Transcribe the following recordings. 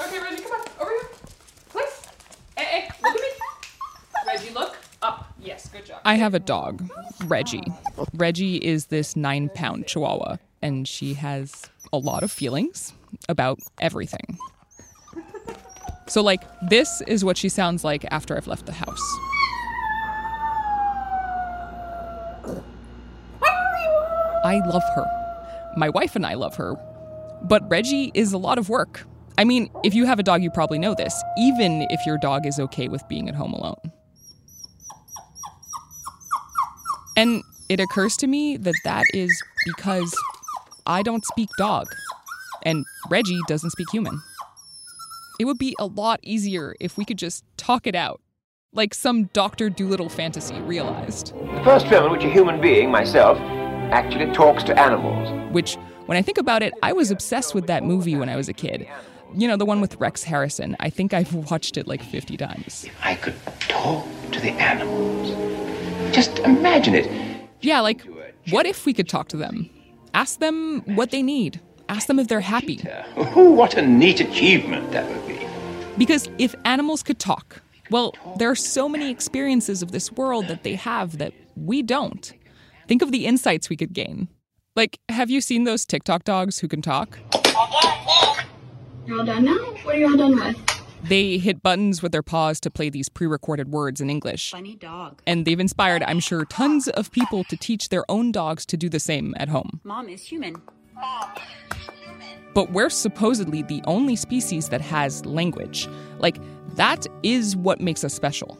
Okay, Reggie, come on. Over here. Please. Hey, hey, look at me. Reggie, look up. Yes, good job. I have a dog, Reggie. Reggie is this nine pound chihuahua, and she has a lot of feelings about everything. So, like, this is what she sounds like after I've left the house. I love her. My wife and I love her. But Reggie is a lot of work. I mean, if you have a dog, you probably know this, even if your dog is okay with being at home alone. And it occurs to me that that is because I don't speak dog, and Reggie doesn't speak human. It would be a lot easier if we could just talk it out, like some Dr. Dolittle fantasy realized. The first film in which a human being, myself, actually talks to animals. Which, when I think about it, I was obsessed with that movie when I was a kid. You know, the one with Rex Harrison. I think I've watched it like 50 times. If I could talk to the animals. Just imagine it. Yeah, like, what if we could talk to them? Ask them what they need. Ask them if they're happy. Oh, what a neat achievement that would be. Because if animals could talk, well, there are so many experiences of this world that they have that we don't. Think of the insights we could gain. Like, have you seen those TikTok dogs who can talk? You're all done now? What are you all done with? They hit buttons with their paws to play these pre recorded words in English. Funny dog. And they've inspired, I'm sure, tons of people to teach their own dogs to do the same at home. Mom is human. But we're supposedly the only species that has language. Like, that is what makes us special.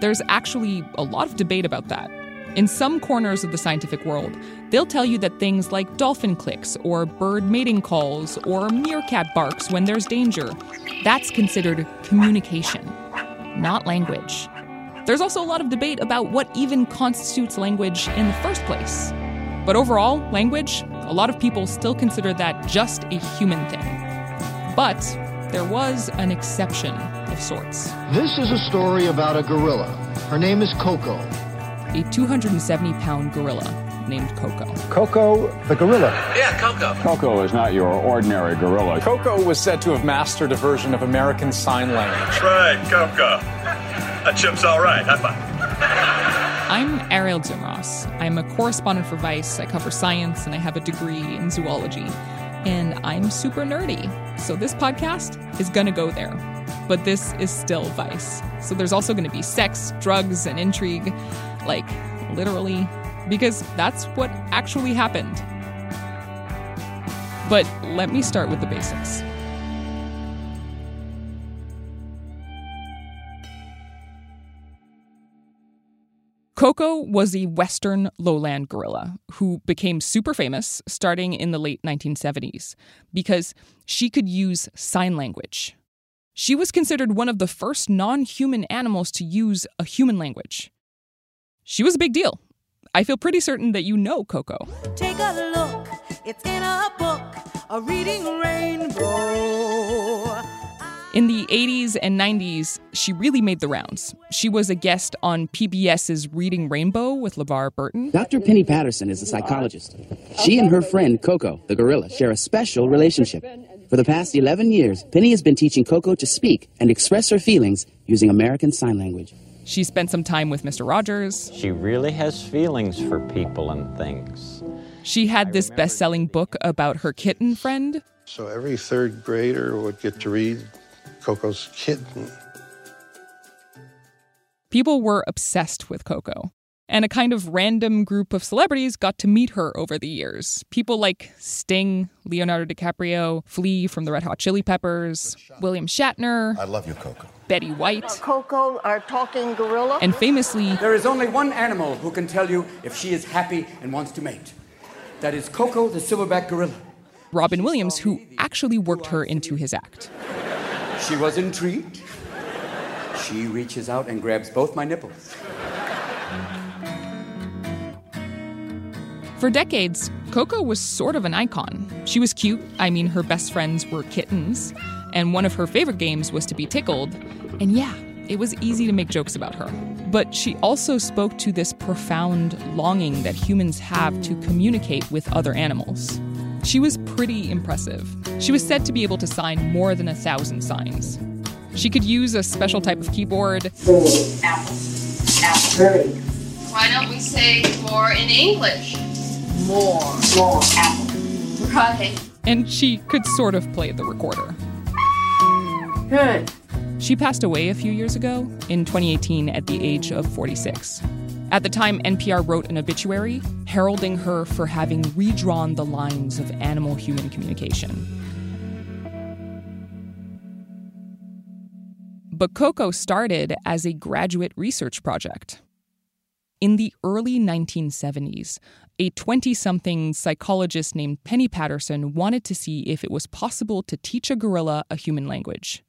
There's actually a lot of debate about that. In some corners of the scientific world, they'll tell you that things like dolphin clicks or bird mating calls or meerkat barks when there's danger, that's considered communication, not language. There's also a lot of debate about what even constitutes language in the first place. But overall, language, a lot of people still consider that just a human thing. But there was an exception of sorts. This is a story about a gorilla. Her name is Koko. A 270 pound gorilla named Koko. Koko the gorilla. Yeah, Koko. Koko is not your ordinary gorilla. Koko was said to have mastered a version of American Sign Language. Right, Koko. That chip's all right. High five. I'm Ariel Zumros. I'm a correspondent for Vice. I cover science and I have a degree in zoology. And I'm super nerdy. So this podcast is going to go there. But this is still Vice. So there's also going to be sex, drugs, and intrigue. Like, literally. Because that's what actually happened. But let me start with the basics. Koko was a Western lowland gorilla who became super famous starting in the late 1970s because she could use sign language. She was considered one of the first non human animals to use a human language. She was a big deal. I feel pretty certain that you know Koko. Take a look, it's in a book, a reading rainbow. In the 80s and 90s, she really made the rounds. She was a guest on PBS's Reading Rainbow with LeVar Burton. Dr. Penny Patterson is a psychologist. She and her friend Koko, the gorilla, share a special relationship. For the past 11 years, Penny has been teaching Koko to speak and express her feelings using American Sign Language. She spent some time with Mr. Rogers. She really has feelings for people and things. She had this best selling book about her kitten friend. So every third grader would get to read Koko's Kitten. People were obsessed with Koko. And a kind of random group of celebrities got to meet her over the years. People like Sting, Leonardo DiCaprio, Flea from the Red Hot Chili Peppers, William Shatner. I love you, Koko. Betty White. Koko, our talking gorilla. And famously, there is only one animal who can tell you if she is happy and wants to mate. That is Koko, the silverback gorilla. Robin Williams, who actually worked her into his act. She was intrigued. She reaches out and grabs both my nipples. For decades, Koko was sort of an icon. She was cute. I mean, her best friends were kittens. And one of her favorite games was to be tickled. And yeah, it was easy to make jokes about her. But she also spoke to this profound longing that humans have to communicate with other animals. She was pretty impressive. She was said to be able to sign more than a thousand signs. She could use a special type of keyboard. Apple. Apple. Why don't we say more in English? More. More apple. Right. And she could sort of play the recorder. Good. She passed away a few years ago, in 2018, at the age of 46. At the time, NPR wrote an obituary heralding her for having redrawn the lines of animal human communication. But Koko started as a graduate research project. In the early 1970s, a 20 something psychologist named Penny Patterson wanted to see if it was possible to teach a gorilla a human language.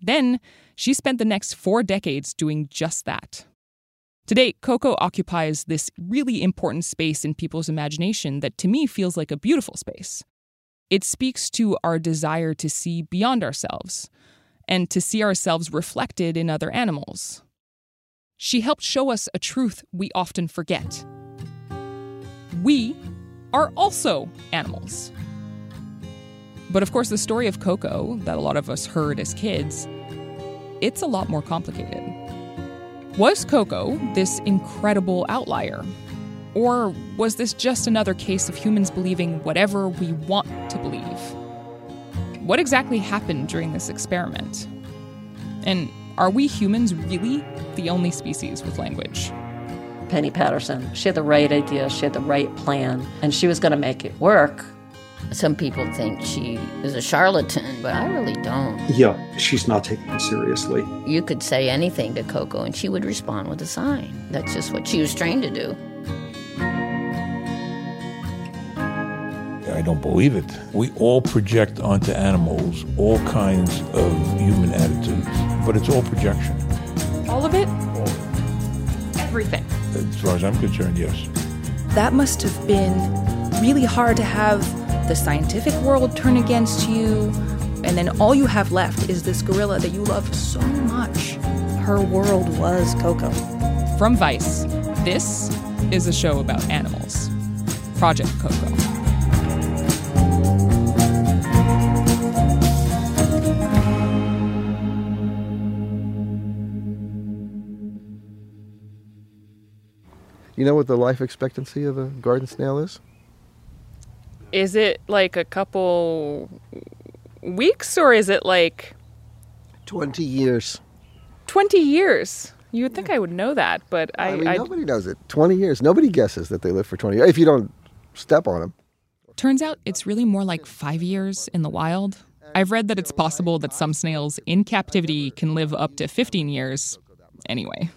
Then, she spent the next four decades doing just that. Today, Koko occupies this really important space in people's imagination that to me feels like a beautiful space. It speaks to our desire to see beyond ourselves and to see ourselves reflected in other animals. She helped show us a truth we often forget. We are also animals. But of course, the story of Koko that a lot of us heard as kids, it's a lot more complicated. Was Koko this incredible outlier? Or was this just another case of humans believing whatever we want to believe? What exactly happened during this experiment? And are we humans really the only species with language? Penny Patterson, she had the right idea, she had the right plan, and she was going to make it work. Some people think she is a charlatan, but I really don't. Yeah, she's not taken it seriously. You could say anything to Koko and she would respond with a sign. That's just what she was trained to do. I don't believe it. We all project onto animals all kinds of human attitudes, but it's all projection. All of it? All of it. Everything. As far as I'm concerned, yes. That must have been really hard to have the scientific world turn against you, and then all you have left is this gorilla that you love so much. Her world was Koko. From Vice, this is a show about animals. Project Koko. You know what the life expectancy of a garden snail is? Is it like a couple weeks or is it like 20 years? 20 years. You would think I would know that, but I. I mean, I nobody knows it. 20 years. Nobody guesses that they live for 20 years if you don't step on them. Turns out it's really more like five years in the wild. I've read that it's possible that some snails in captivity can live up to 15 years. Anyway.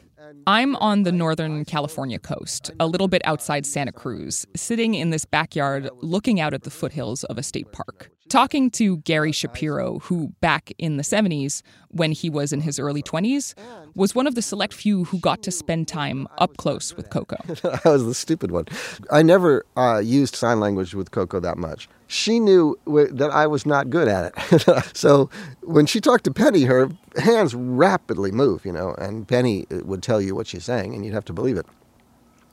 I'm on the Northern California coast, a little bit outside Santa Cruz, sitting in this backyard looking out at the foothills of a state park. Talking to Gary Shapiro, who back in the 70s, when he was in his early 20s, was one of the select few who got to spend time up close with Koko. I was the stupid one. I never uh, used sign language with Koko that much. She knew w- that I was not good at it. so when she talked to Penny, her hands rapidly move, you know, and Penny uh, would tell you what she's saying, and you'd have to believe it.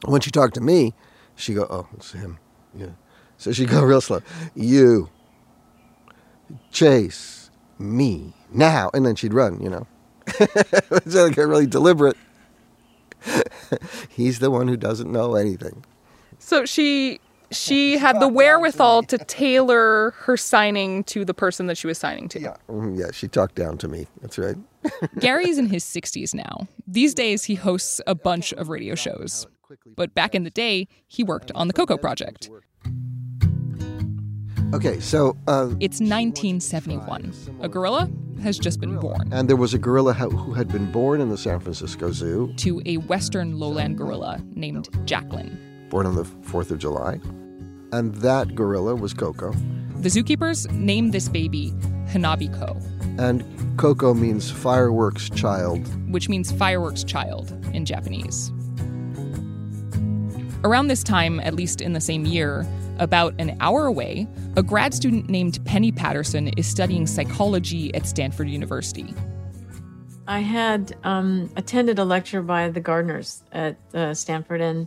When she talked to me, she'd go, Oh, it's him. Yeah. So she'd go real slow. You chase me now. And then she'd run, you know. it's like a really deliberate. He's the one who doesn't know anything. So she she had the wherewithal to tailor her signing to the person that she was signing to. Yeah, Mhm, yeah she talked down to me. That's right. Gary's in his 60s now. These days, he hosts a bunch of radio shows. But back in the day, he worked on the Koko Project. Okay, so. Uh, It's 1971. A gorilla has just been born and there was a gorilla who had been born in the San Francisco Zoo, to a western lowland gorilla named Jacqueline. born on the 4th of July. And that gorilla was Koko. The zookeepers named this baby Hanabi Ko, And Koko means fireworks child. which means fireworks child in Japanese. Around this time, at least in the same year, about an hour away, a grad student named Penny Patterson is studying psychology at Stanford University. I had um, attended a lecture by the Gardners at uh, Stanford and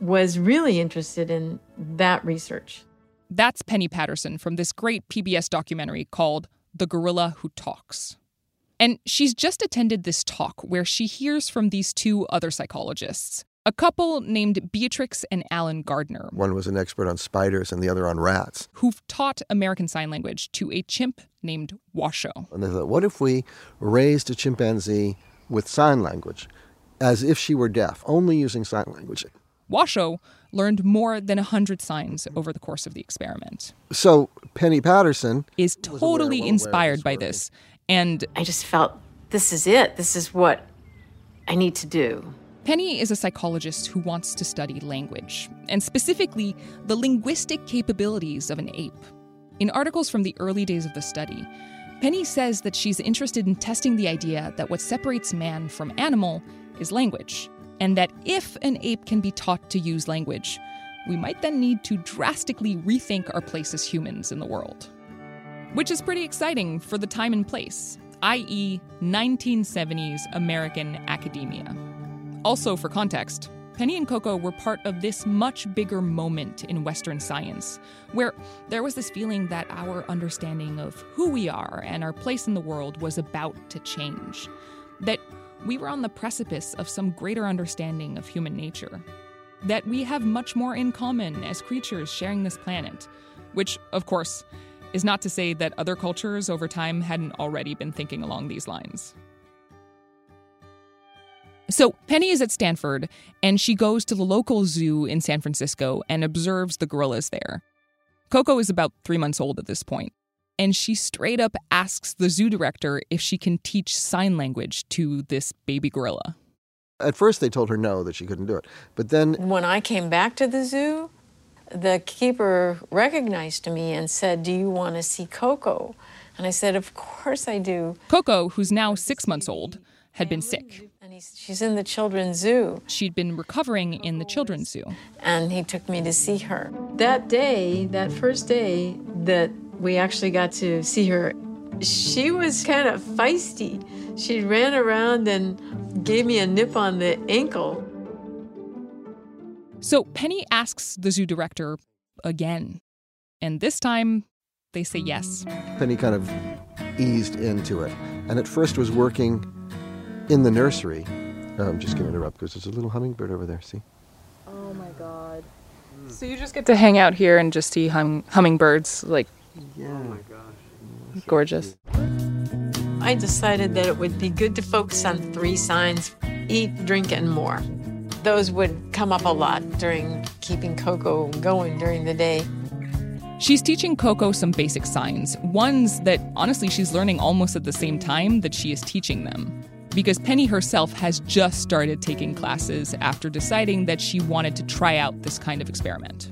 was really interested in that research. That's Penny Patterson from this great PBS documentary called The Gorilla Who Talks. And she's just attended this talk where she hears from these two other psychologists, a couple named Beatrix and Allen Gardner. One was an expert on spiders and the other on rats. Who've taught American Sign Language to a chimp named Washoe. And they thought, what if we raised a chimpanzee with sign language as if she were deaf, only using sign language? Washoe learned more than 100 signs over the course of the experiment. So Penny Patterson is totally aware, well inspired by this. And I just felt this is it. This is what I need to do. Penny is a psychologist who wants to study language, and specifically the linguistic capabilities of an ape. In articles from the early days of the study, Penny says that she's interested in testing the idea that what separates man from animal is language, and that if an ape can be taught to use language, we might then need to drastically rethink our place as humans in the world. Which is pretty exciting for the time and place, i.e., 1970s American academia. Also, for context, Penny and Koko were part of this much bigger moment in Western science, where there was this feeling that our understanding of who we are and our place in the world was about to change. That we were on the precipice of some greater understanding of human nature. That we have much more in common as creatures sharing this planet, which, of course, is not to say that other cultures over time hadn't already been thinking along these lines. So Penny is at Stanford and she goes to the local zoo in San Francisco and observes the gorillas there. Koko is about three months old at this point, and she straight up asks the zoo director if she can teach sign language to this baby gorilla. At first, they told her no, that she couldn't do it. But then. When I came back to the zoo, the keeper recognized me and said, Do you want to see Koko? And I said, Of course I do. Koko, who's now six months old, had been sick. And she's in the children's zoo. She'd been recovering in the children's zoo. And he took me to see her. That day, that first day that we actually got to see her, she was kind of feisty. She ran around and gave me a nip on the ankle. So Penny asks the zoo director again. And this time, they say yes. Penny kind of eased into it. And at first was working in the nursery. Oh, I'm just going to interrupt because there's a little hummingbird over there. See? Oh my god. So you just get to hang out here and just see hum- hummingbirds, like. Yeah. Oh my gosh. Gorgeous. I decided that it would be good to focus on three signs eat, drink, and more. Those would come up a lot during keeping Koko going during the day. She's teaching Koko some basic signs, ones that honestly she's learning almost at the same time that she is teaching them because Penny herself has just started taking classes after deciding that she wanted to try out this kind of experiment.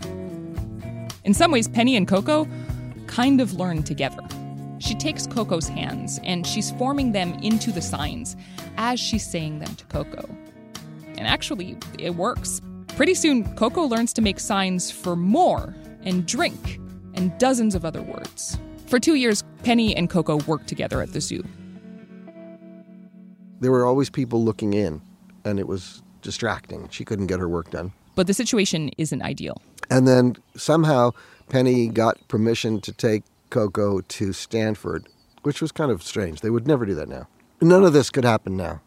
In some ways, Penny and Koko kind of learn together. She takes Koko's hands and she's forming them into the signs as she's saying them to Koko. And actually, it works. Pretty soon, Koko learns to make signs for more and drink and dozens of other words. For two years, Penny and Koko worked together at the zoo there were always people looking in, and it was distracting. She couldn't get her work done. But the situation isn't ideal. And then somehow Penny got permission to take Koko to Stanford, which was kind of strange. They would never do that now. None of this could happen now.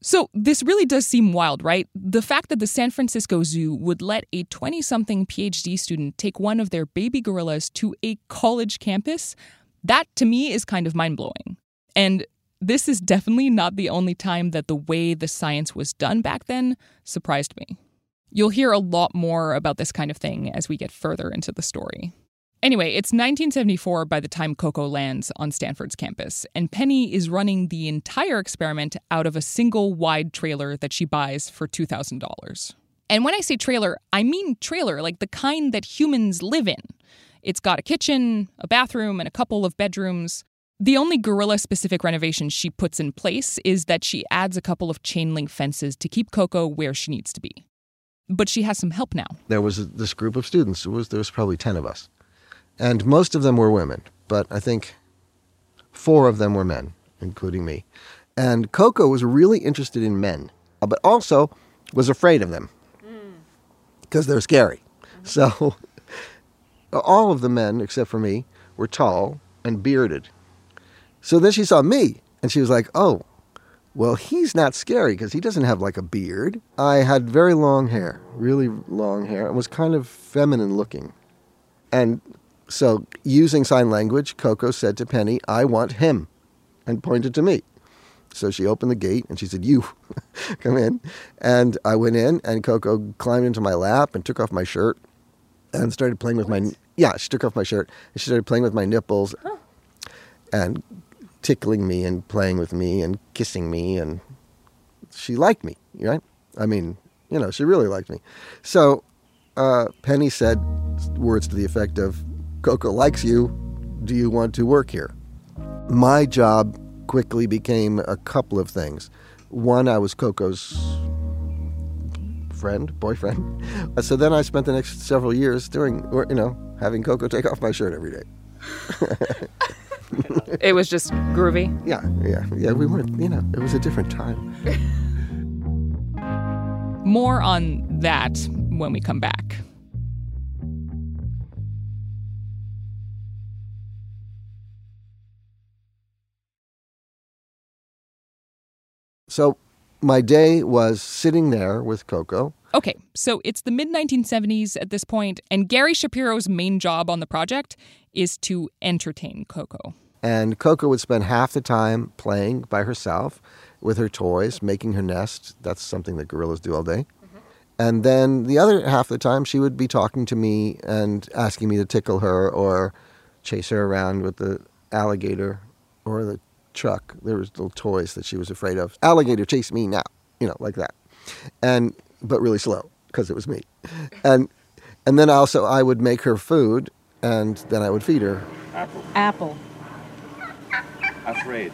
So, this really does seem wild, right? The fact that the San Francisco Zoo would let a 20 something PhD student take one of their baby gorillas to a college campus, that to me is kind of mind blowing. And this is definitely not the only time that the way the science was done back then surprised me. You'll hear a lot more about this kind of thing as we get further into the story. Anyway, it's 1974 by the time Koko lands on Stanford's campus, and Penny is running the entire experiment out of a single wide trailer that she buys for $2,000. And when I say trailer, I mean trailer, like the kind that humans live in. It's got a kitchen, a bathroom, and a couple of bedrooms. The only gorilla specific renovation she puts in place is that she adds a couple of chain link fences to keep Koko where she needs to be. But she has some help now. There was this group of students. It was, there was probably 10 of us. And most of them were women, but I think four of them were men, including me. And Koko was really interested in men, uh, but also was afraid of them mm. because they're scary. So all of the men, except for me, were tall and bearded. So then she saw me and she was like, oh, well, he's not scary because he doesn't have like a beard. I had very long hair, really long hair, and was kind of feminine looking. And so, using sign language, Koko said to Penny, I want him, and pointed to me. So she opened the gate and she said, You, come in. And I went in, and Koko climbed into my lap and took off my shirt and started playing with my. Yeah, she took off my shirt and she started playing with my nipples and tickling me and playing with me and kissing me. And she liked me, right? I mean, you know, she really liked me. So uh, Penny said words to the effect of, Koko likes you. Do you want to work here? My job quickly became a couple of things. One, I was Koko's friend, boyfriend. So then I spent the next several years doing, or, you know, having Koko take off my shirt every day. it was just groovy. Yeah, yeah, yeah. We weren't, you know, it was a different time. More on that when we come back. So my day was sitting there with Koko. Okay, so it's the mid 1970s at this point, and Gary Shapiro's main job on the project is to entertain Koko. And Koko would spend half the time playing by herself with her toys, making her nest. That's something that gorillas do all day. Mm-hmm. And then the other half of the time, she would be talking to me and asking me to tickle her or chase her around with the alligator or the truck. There was little toys that she was afraid of. Alligator, chase me now, you know, like that. And but really slow because it was me. And and then also I would make her food and then I would feed her. Apple. Apple. Afraid.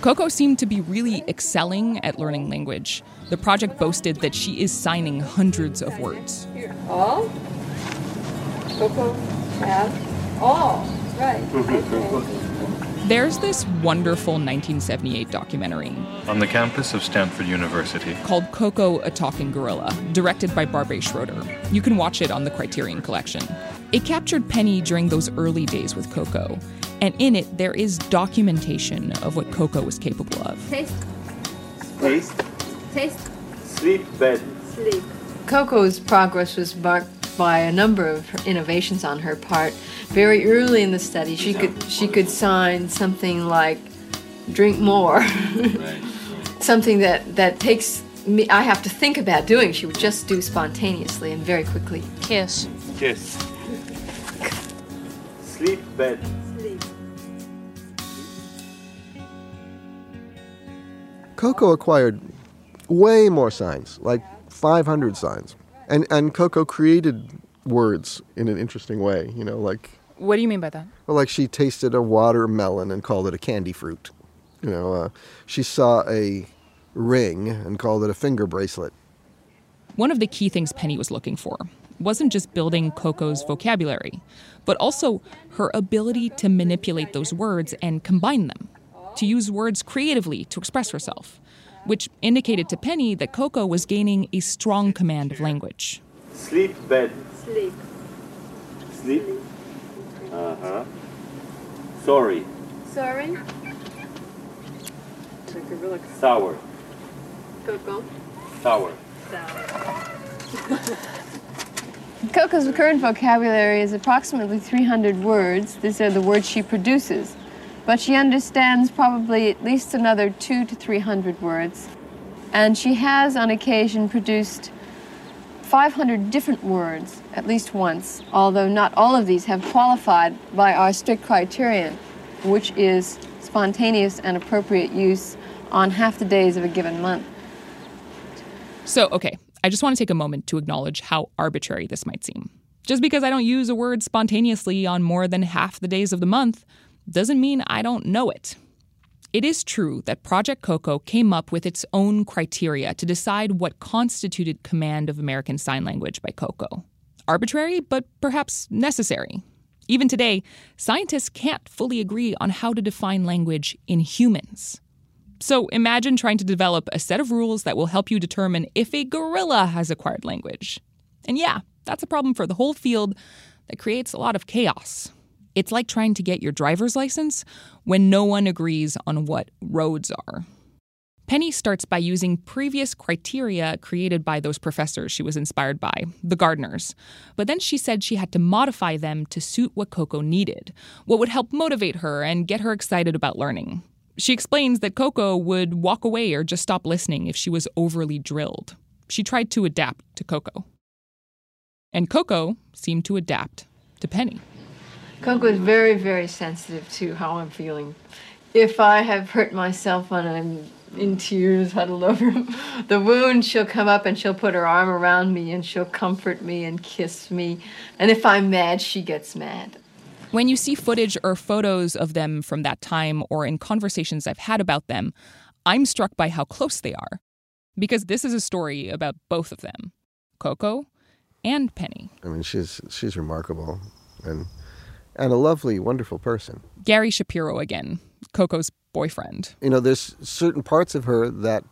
Koko seemed to be really excelling at learning language. The project boasted that she is signing hundreds of words. All? Koko have all. Right. Mm-hmm. There's this wonderful 1978 documentary on the campus of Stanford University called Koko, a Talking Gorilla, directed by Barbet Schroeder. You can watch it on the Criterion Collection. It captured Penny during those early days with Koko, and in it there is documentation of what Koko was capable of. Taste. Taste. Taste. Sleep, bed. Sleep. Koko's progress was marked by a number of innovations on her part. Very early in the study, she could she could sign something like "drink more," something that that takes me. I have to think about doing. She would just do spontaneously and very quickly. Kiss. Kiss. Sleep, bed. Sleep. Koko acquired way more signs, like 500 signs. And and Koko created words in an interesting way, you know, like What do you mean by that? well, like she tasted a watermelon and called it a candy fruit. You know, uh, she saw a ring and called it a finger bracelet. One of the key things Penny was looking for wasn't just building Koko's vocabulary, but also her ability to manipulate those words and combine them, to use words creatively to express herself, which indicated to Penny that Koko was gaining a strong command of language. Sleep, bed. Sleep. Sleep. Uh huh. Sorry. Sorry. Sour. Koko. Sour. Koko's current vocabulary is approximately 300 words. These are the words she produces. But she understands probably at least another two to 300 words. And she has, on occasion, produced 500 different words at least once, although not all of these have qualified by our strict criterion, which is spontaneous and appropriate use on half the days of a given month. So, okay, I just want to take a moment to acknowledge how arbitrary this might seem. Just because I don't use a word spontaneously on more than half the days of the month doesn't mean I don't know it. It is true that Project Koko came up with its own criteria to decide what constituted command of American Sign Language by Koko. Arbitrary, but perhaps necessary. Even today, scientists can't fully agree on how to define language in humans. So imagine trying to develop a set of rules that will help you determine if a gorilla has acquired language. And yeah, that's a problem for the whole field that creates a lot of chaos. It's like trying to get your driver's license when no one agrees on what roads are. Penny starts by using previous criteria created by those professors she was inspired by, the Gardners. But then she said she had to modify them to suit what Koko needed, what would help motivate her and get her excited about learning. She explains that Koko would walk away or just stop listening if she was overly drilled. She tried to adapt to Koko. And Koko seemed to adapt to Penny. Koko is very, very sensitive to how I'm feeling. If I have hurt myself and I'm in tears, huddled over the wound, she'll come up and she'll put her arm around me and she'll comfort me and kiss me. And if I'm mad, she gets mad. When you see footage or photos of them from that time or in conversations I've had about them, I'm struck by how close they are. Because this is a story about both of them Koko and Penny. I mean, she's she's remarkable and and a lovely, wonderful person. Gary Shapiro again, Koko's boyfriend. You know, there's certain parts of her that,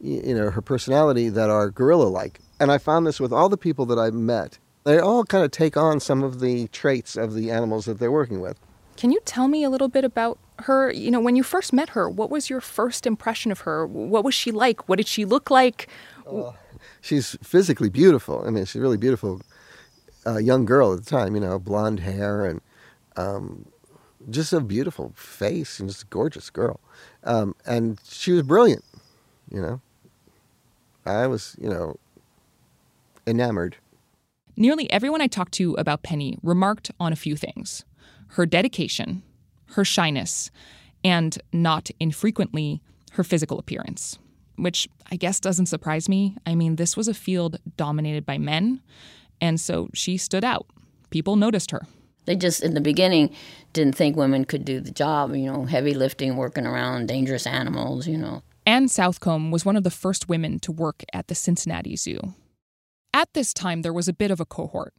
you know, her personality that are gorilla like. And I found this with all the people that I've met. They all kind of take on some of the traits of the animals that they're working with. Can you tell me a little bit about her? You know, when you first met her, what was your first impression of her? What was she like? What did she look like? Uh, she's physically beautiful. I mean, she's a really beautiful uh, young girl at the time, you know, blonde hair and um, just a beautiful face and just a gorgeous girl. Um, and she was brilliant, you know. I was, you know, enamored. Nearly everyone I talked to about Penny remarked on a few things her dedication, her shyness, and not infrequently, her physical appearance. Which I guess doesn't surprise me. I mean, this was a field dominated by men, and so she stood out. People noticed her. They just, in the beginning, didn't think women could do the job, you know, heavy lifting, working around dangerous animals, you know. Anne Southcombe was one of the first women to work at the Cincinnati Zoo. At this time, there was a bit of a cohort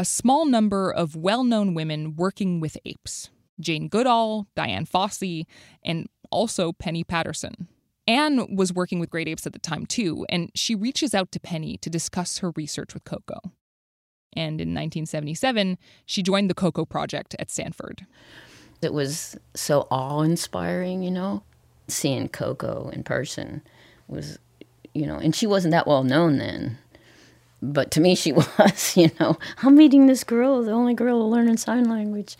a small number of well known women working with apes Jane Goodall, Dian Fossey, and also Penny Patterson. Anne was working with great apes at the time, too, and she reaches out to Penny to discuss her research with Koko. And in 1977, she joined the Koko Project at Stanford. It was so awe inspiring, you know, seeing Koko in person was, you know, and she wasn't that well known then but to me she was you know. I'm meeting this girl the only girl learning sign language.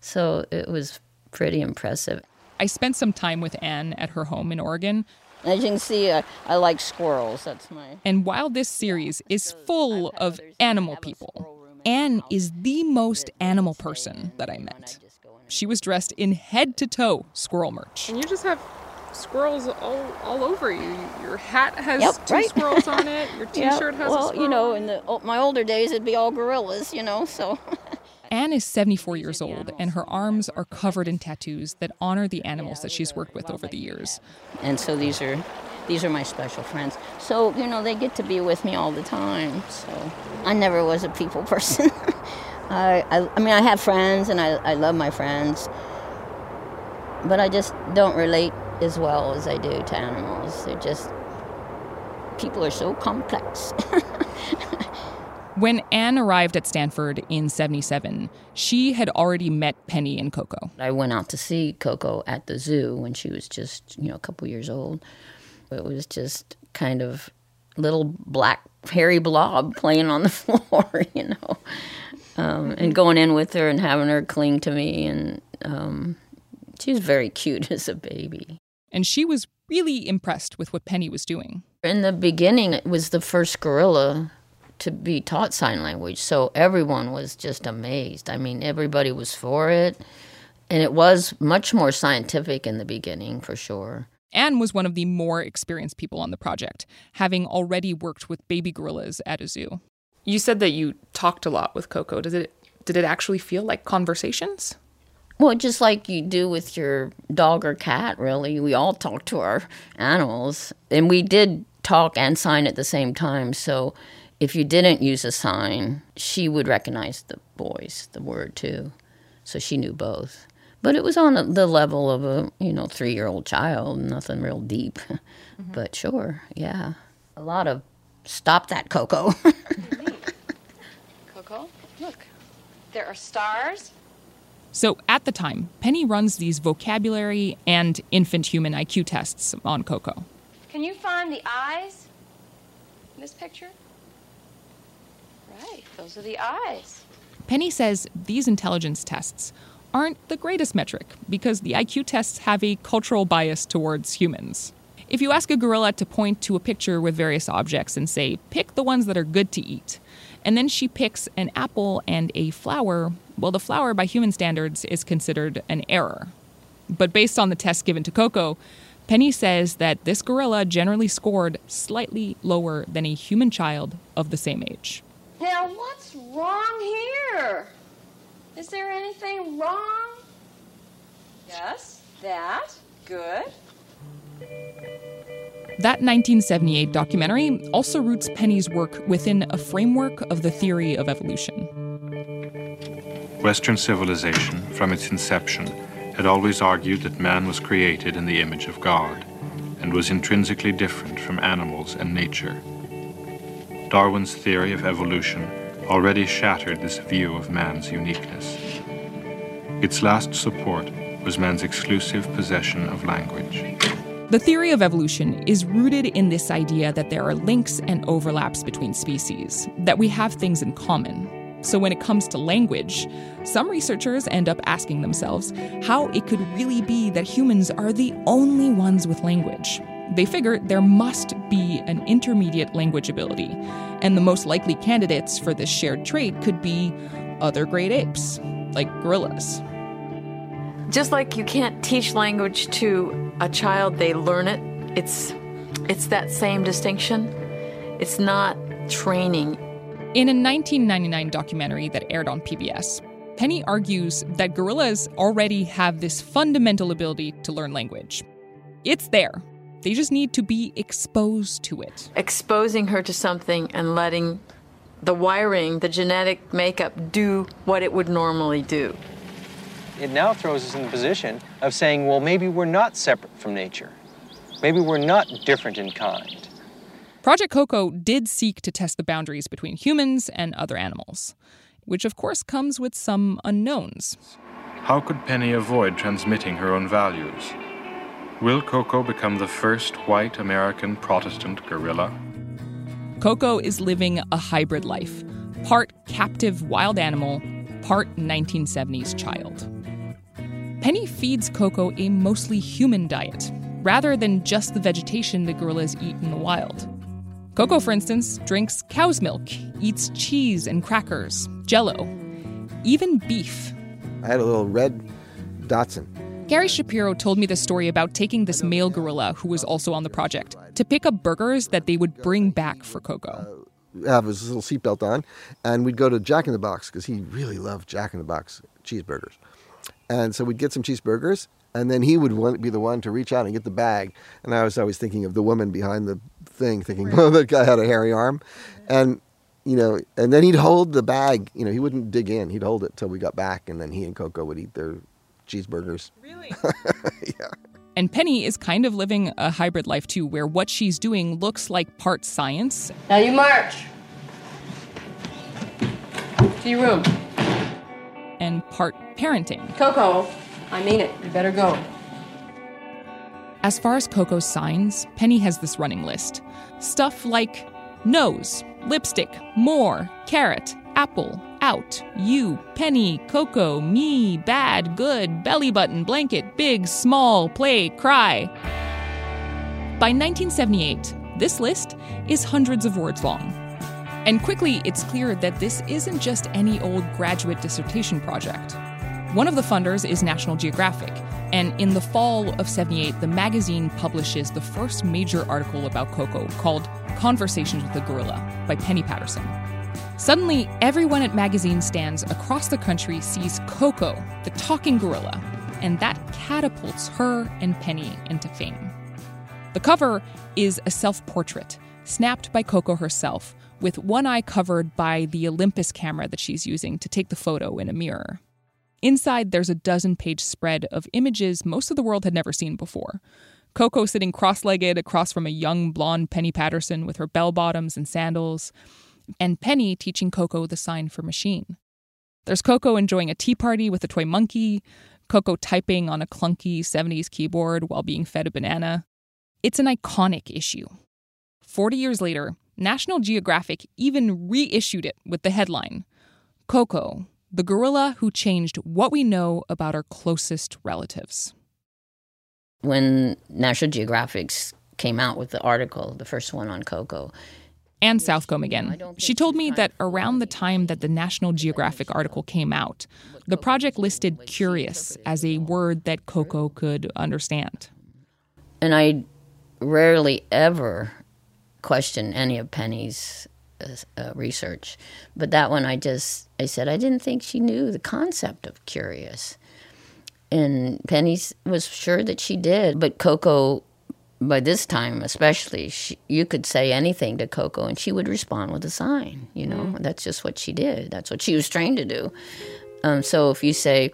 So it was pretty impressive. I spent some time with anne at her home in oregon. As you can see I, I like squirrels. That's my and while this series is full of animal people anne is the most animal person that i met. she was dressed in head to toe squirrel merch. And you just have squirrels all, all over you. Your hat has yep, two right. squirrels on it. Your T-shirt yep. has well, a squirrel. you know, in the my older days, it'd be all gorillas, you know. So. Anne is 74 years old, and her arms are covered in tattoos that honor the animals that she's worked with over the years. And so these are these are my special friends. So you know, they get to be with me all the time. So I never was a people person. I, I, I mean, I have friends, and I, I love my friends, but I just don't relate as well as I do to animals. They're just, people are so complex. when Anne arrived at Stanford in 77, she had already met Penny and Koko. I went out to see Koko at the zoo when she was just, you know, a couple years old. It was just kind of little black hairy blob playing on the floor, you know, um, and going in with her and having her cling to me. And um, she was very cute as a baby and she was really impressed with what Penny was doing. In the beginning, it was the first gorilla to be taught sign language, so everyone was just amazed. I mean, everybody was for it, and it was much more scientific in the beginning, for sure. Anne was one of the more experienced people on the project, having already worked with baby gorillas at a zoo. You said that you talked a lot with Koko. Did it did it actually feel like conversations? Well, just like you do with your dog or cat, really. We all talk to our animals. And we did talk and sign at the same time. So if you didn't use a sign, she would recognize the voice, the word too. So she knew both. But it was on the level of a, you know, three year old child, nothing real deep. Mm-hmm. But sure, yeah. A lot of stop that, Koko. Koko. Look, there are stars. So at the time, Penny runs these vocabulary and infant human IQ tests on Koko. Can you find the eyes in this picture? Right, those are the eyes. Penny says these intelligence tests aren't the greatest metric because the IQ tests have a cultural bias towards humans. If you ask a gorilla to point to a picture with various objects and say, pick the ones that are good to eat, and then she picks an apple and a flower, well, the flower by human standards is considered an error. But based on the test given to Koko, Penny says that this gorilla generally scored slightly lower than a human child of the same age. Now, what's wrong here? Is there anything wrong? Yes, that. Good. That 1978 documentary also roots Penny's work within a framework of the theory of evolution. Western civilization, from its inception, had always argued that man was created in the image of God and was intrinsically different from animals and nature. Darwin's theory of evolution already shattered this view of man's uniqueness. Its last support was man's exclusive possession of language. The theory of evolution is rooted in this idea that there are links and overlaps between species, that we have things in common. So, when it comes to language, some researchers end up asking themselves how it could really be that humans are the only ones with language. They figure there must be an intermediate language ability, and the most likely candidates for this shared trait could be other great apes, like gorillas. Just like you can't teach language to a child, they learn it. It's it's that same distinction. It's not training. In a 1999 documentary that aired on PBS, Penny argues that gorillas already have this fundamental ability to learn language. It's there. They just need to be exposed to it. Exposing her to something and letting the wiring, the genetic makeup, do what it would normally do it now throws us in the position of saying, well, maybe we're not separate from nature. Maybe we're not different in kind. Project Koko did seek to test the boundaries between humans and other animals, which of course comes with some unknowns. How could Penny avoid transmitting her own values? Will Koko become the first white American Protestant gorilla? Koko is living a hybrid life part captive wild animal, part 1970s child. Penny feeds Koko a mostly human diet, rather than just the vegetation the gorillas eat in the wild. Koko, for instance, drinks cow's milk, eats cheese and crackers, jello, even beef. I had a little red Datsun. Gary Shapiro told me the story about taking this male gorilla, who was also on the project, to pick up burgers that they would bring back for Koko. Uh, have his little seatbelt on, and we'd go to Jack in the Box because he really loved Jack in the Box cheeseburgers. And so we'd get some cheeseburgers, and then he would be the one to reach out and get the bag. And I was always thinking of the woman behind the thing, thinking, "Oh, that guy had a hairy arm," and you know, and then he'd hold the bag. You know, he wouldn't dig in; he'd hold it till we got back, and then he and Koko would eat their cheeseburgers. Really? yeah. And Penny is kind of living a hybrid life too, where what she's doing looks like part science. Now you march. To your room. And part parenting. Koko, I mean it. You better go. As far as Koko's signs, Penny has this running list. Stuff like nose, lipstick, more, carrot, apple, out, you, penny, Koko, me, bad, good, belly button, blanket, big, small, play, cry. By 1978, this list is hundreds of words long. And quickly, it's clear that this isn't just any old graduate dissertation project. One of the funders is National Geographic, and in the fall of 78, the magazine publishes the first major article about Koko called Conversations with the Gorilla by Penny Patterson. Suddenly, everyone at magazine stands across the country sees Koko, the talking gorilla, and that catapults her and Penny into fame. The cover is a self portrait snapped by Koko herself, with one eye covered by the Olympus camera that she's using to take the photo in a mirror. Inside, there's a dozen page spread of images most of the world had never seen before. Koko sitting cross legged across from a young blonde Penny Patterson with her bell bottoms and sandals. and Penny teaching Koko the sign for machine. There's Koko enjoying a tea party with a toy monkey, Koko typing on a clunky 70s keyboard while being fed a banana. It's an iconic issue. 40 years later, National Geographic even reissued it with the headline Koko, the gorilla who changed what we know about our closest relatives. When National Geographic came out with the article, the first one on Koko, Anne Southcombe again. She told me that around the time that the National Geographic article came out, the project listed curious as a word that Koko could understand. And I rarely ever question any of Penny's uh, uh, research, but that one I just I said I didn't think she knew the concept of curious. And Penny was sure that she did, but Koko by this time especially she, you could say anything to Koko and she would respond with a sign you know? Mm. that's just what she did. That's what she was trained to do. Um, so if you say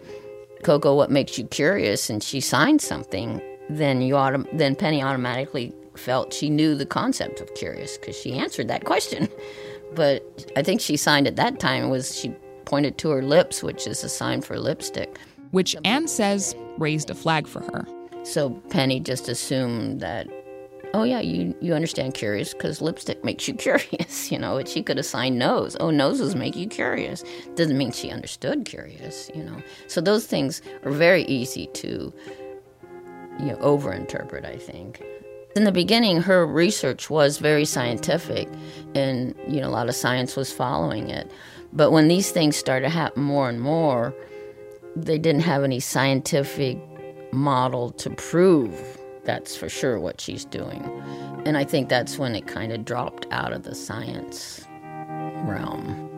Koko what makes you curious? and she signs something then you autom- then penny automatically felt she knew the concept of curious because she answered that question but i think she signed at that time was she pointed to her lips which is a sign for lipstick which anne says raised a flag for her so Penny just assumed that, oh yeah, you you understand curious because lipstick makes you curious. You know, but she could assign nose. Oh, noses make you curious. Doesn't mean she understood curious. You know, so those things are very easy to you know overinterpret. I think. In the beginning, her research was very scientific, and you know a lot of science was following it. But when these things started to happen more and more, they didn't have any scientific model to prove that's for sure what she's doing. And I think that's when it kind of dropped out of the science realm.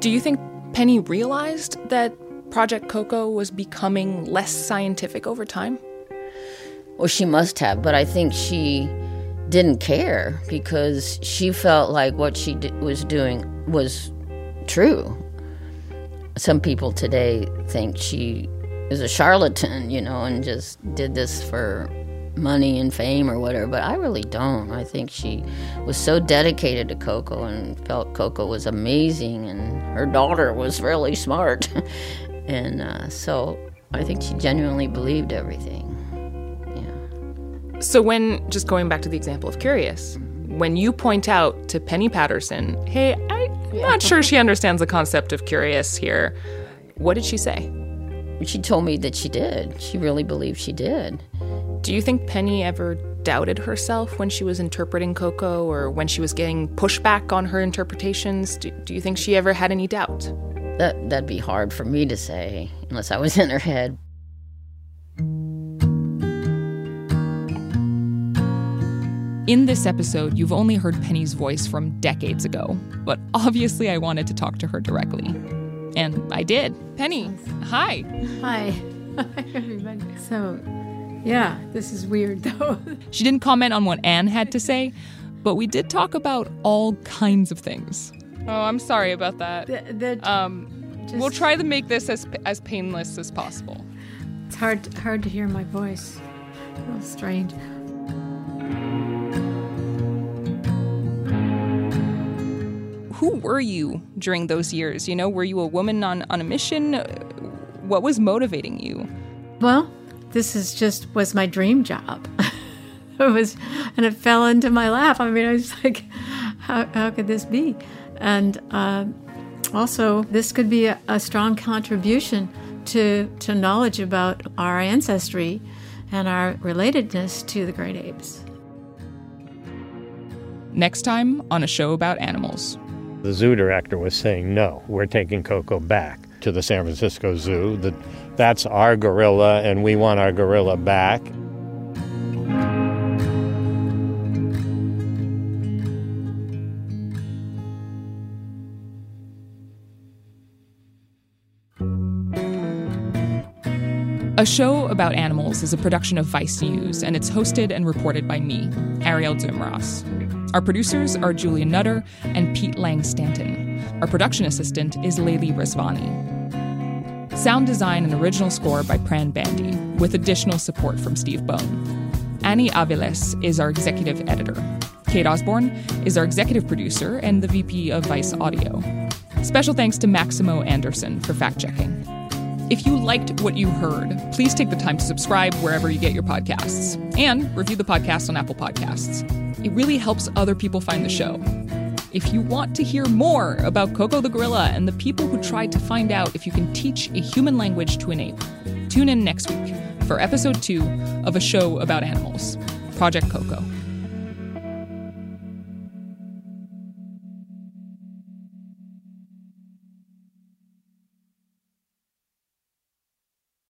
Do you think Penny realized that Project Koko was becoming less scientific over time? Well, she must have, but I think she didn't care because she felt like what she was doing was true some people today think she is a charlatan, you know, and just did this for money and fame or whatever, but I really don't. I think she was so dedicated to Koko and felt Koko was amazing and her daughter was really smart. and uh, so I think she genuinely believed everything. Yeah. So, when, just going back to the example of Curious, when you point out to Penny Patterson, hey, I'm not sure she understands the concept of curious here. What did she say? She told me that she did. She really believed she did. Do you think Penny ever doubted herself when she was interpreting Koko or when she was getting pushback on her interpretations? Do, do you think she ever had any doubt? That, that'd be hard for me to say unless I was in her head. In this episode, you've only heard Penny's voice from decades ago, but obviously I wanted to talk to her directly. And I did. Penny, hi. Hi. Hi, everybody. So, yeah, this is weird though. she didn't comment on what Anne had to say, but we did talk about all kinds of things. Oh, I'm sorry about that. The, the, um, just, we'll try to make this as as painless as possible. It's hard hard to hear my voice. A little strange. who were you during those years? You know, were you a woman on, on a mission? What was motivating you? Well, this is just was my dream job. it was, and it fell into my lap. I mean, I was like, how, how could this be? And uh, also, this could be a, a strong contribution to, to knowledge about our ancestry and our relatedness to the great apes. Next time on a show about animals. The zoo director was saying, no, we're taking Koko back to the San Francisco Zoo. That, that's our gorilla, and we want our gorilla back. A Show About Animals is a production of Vice News, and it's hosted and reported by me, Arielle Duhaime-Ross. Our producers are Julian Nutter and Pete Lang Stanton. Our production assistant is Layli Rezvani. Sound design and original score by Pran Bandy, with additional support from Steve Bone. Annie Aviles is our executive editor. Kate Osborne is our executive producer and the VP of Vice Audio. Special thanks to Maximo Anderson for fact checking. If you liked what you heard, please take the time to subscribe wherever you get your podcasts and review the podcast on Apple Podcasts. It really helps other people find the show. If you want to hear more about Koko the gorilla and the people who tried to find out if you can teach a human language to an ape, tune in next week for episode two of a show about animals, Project Koko.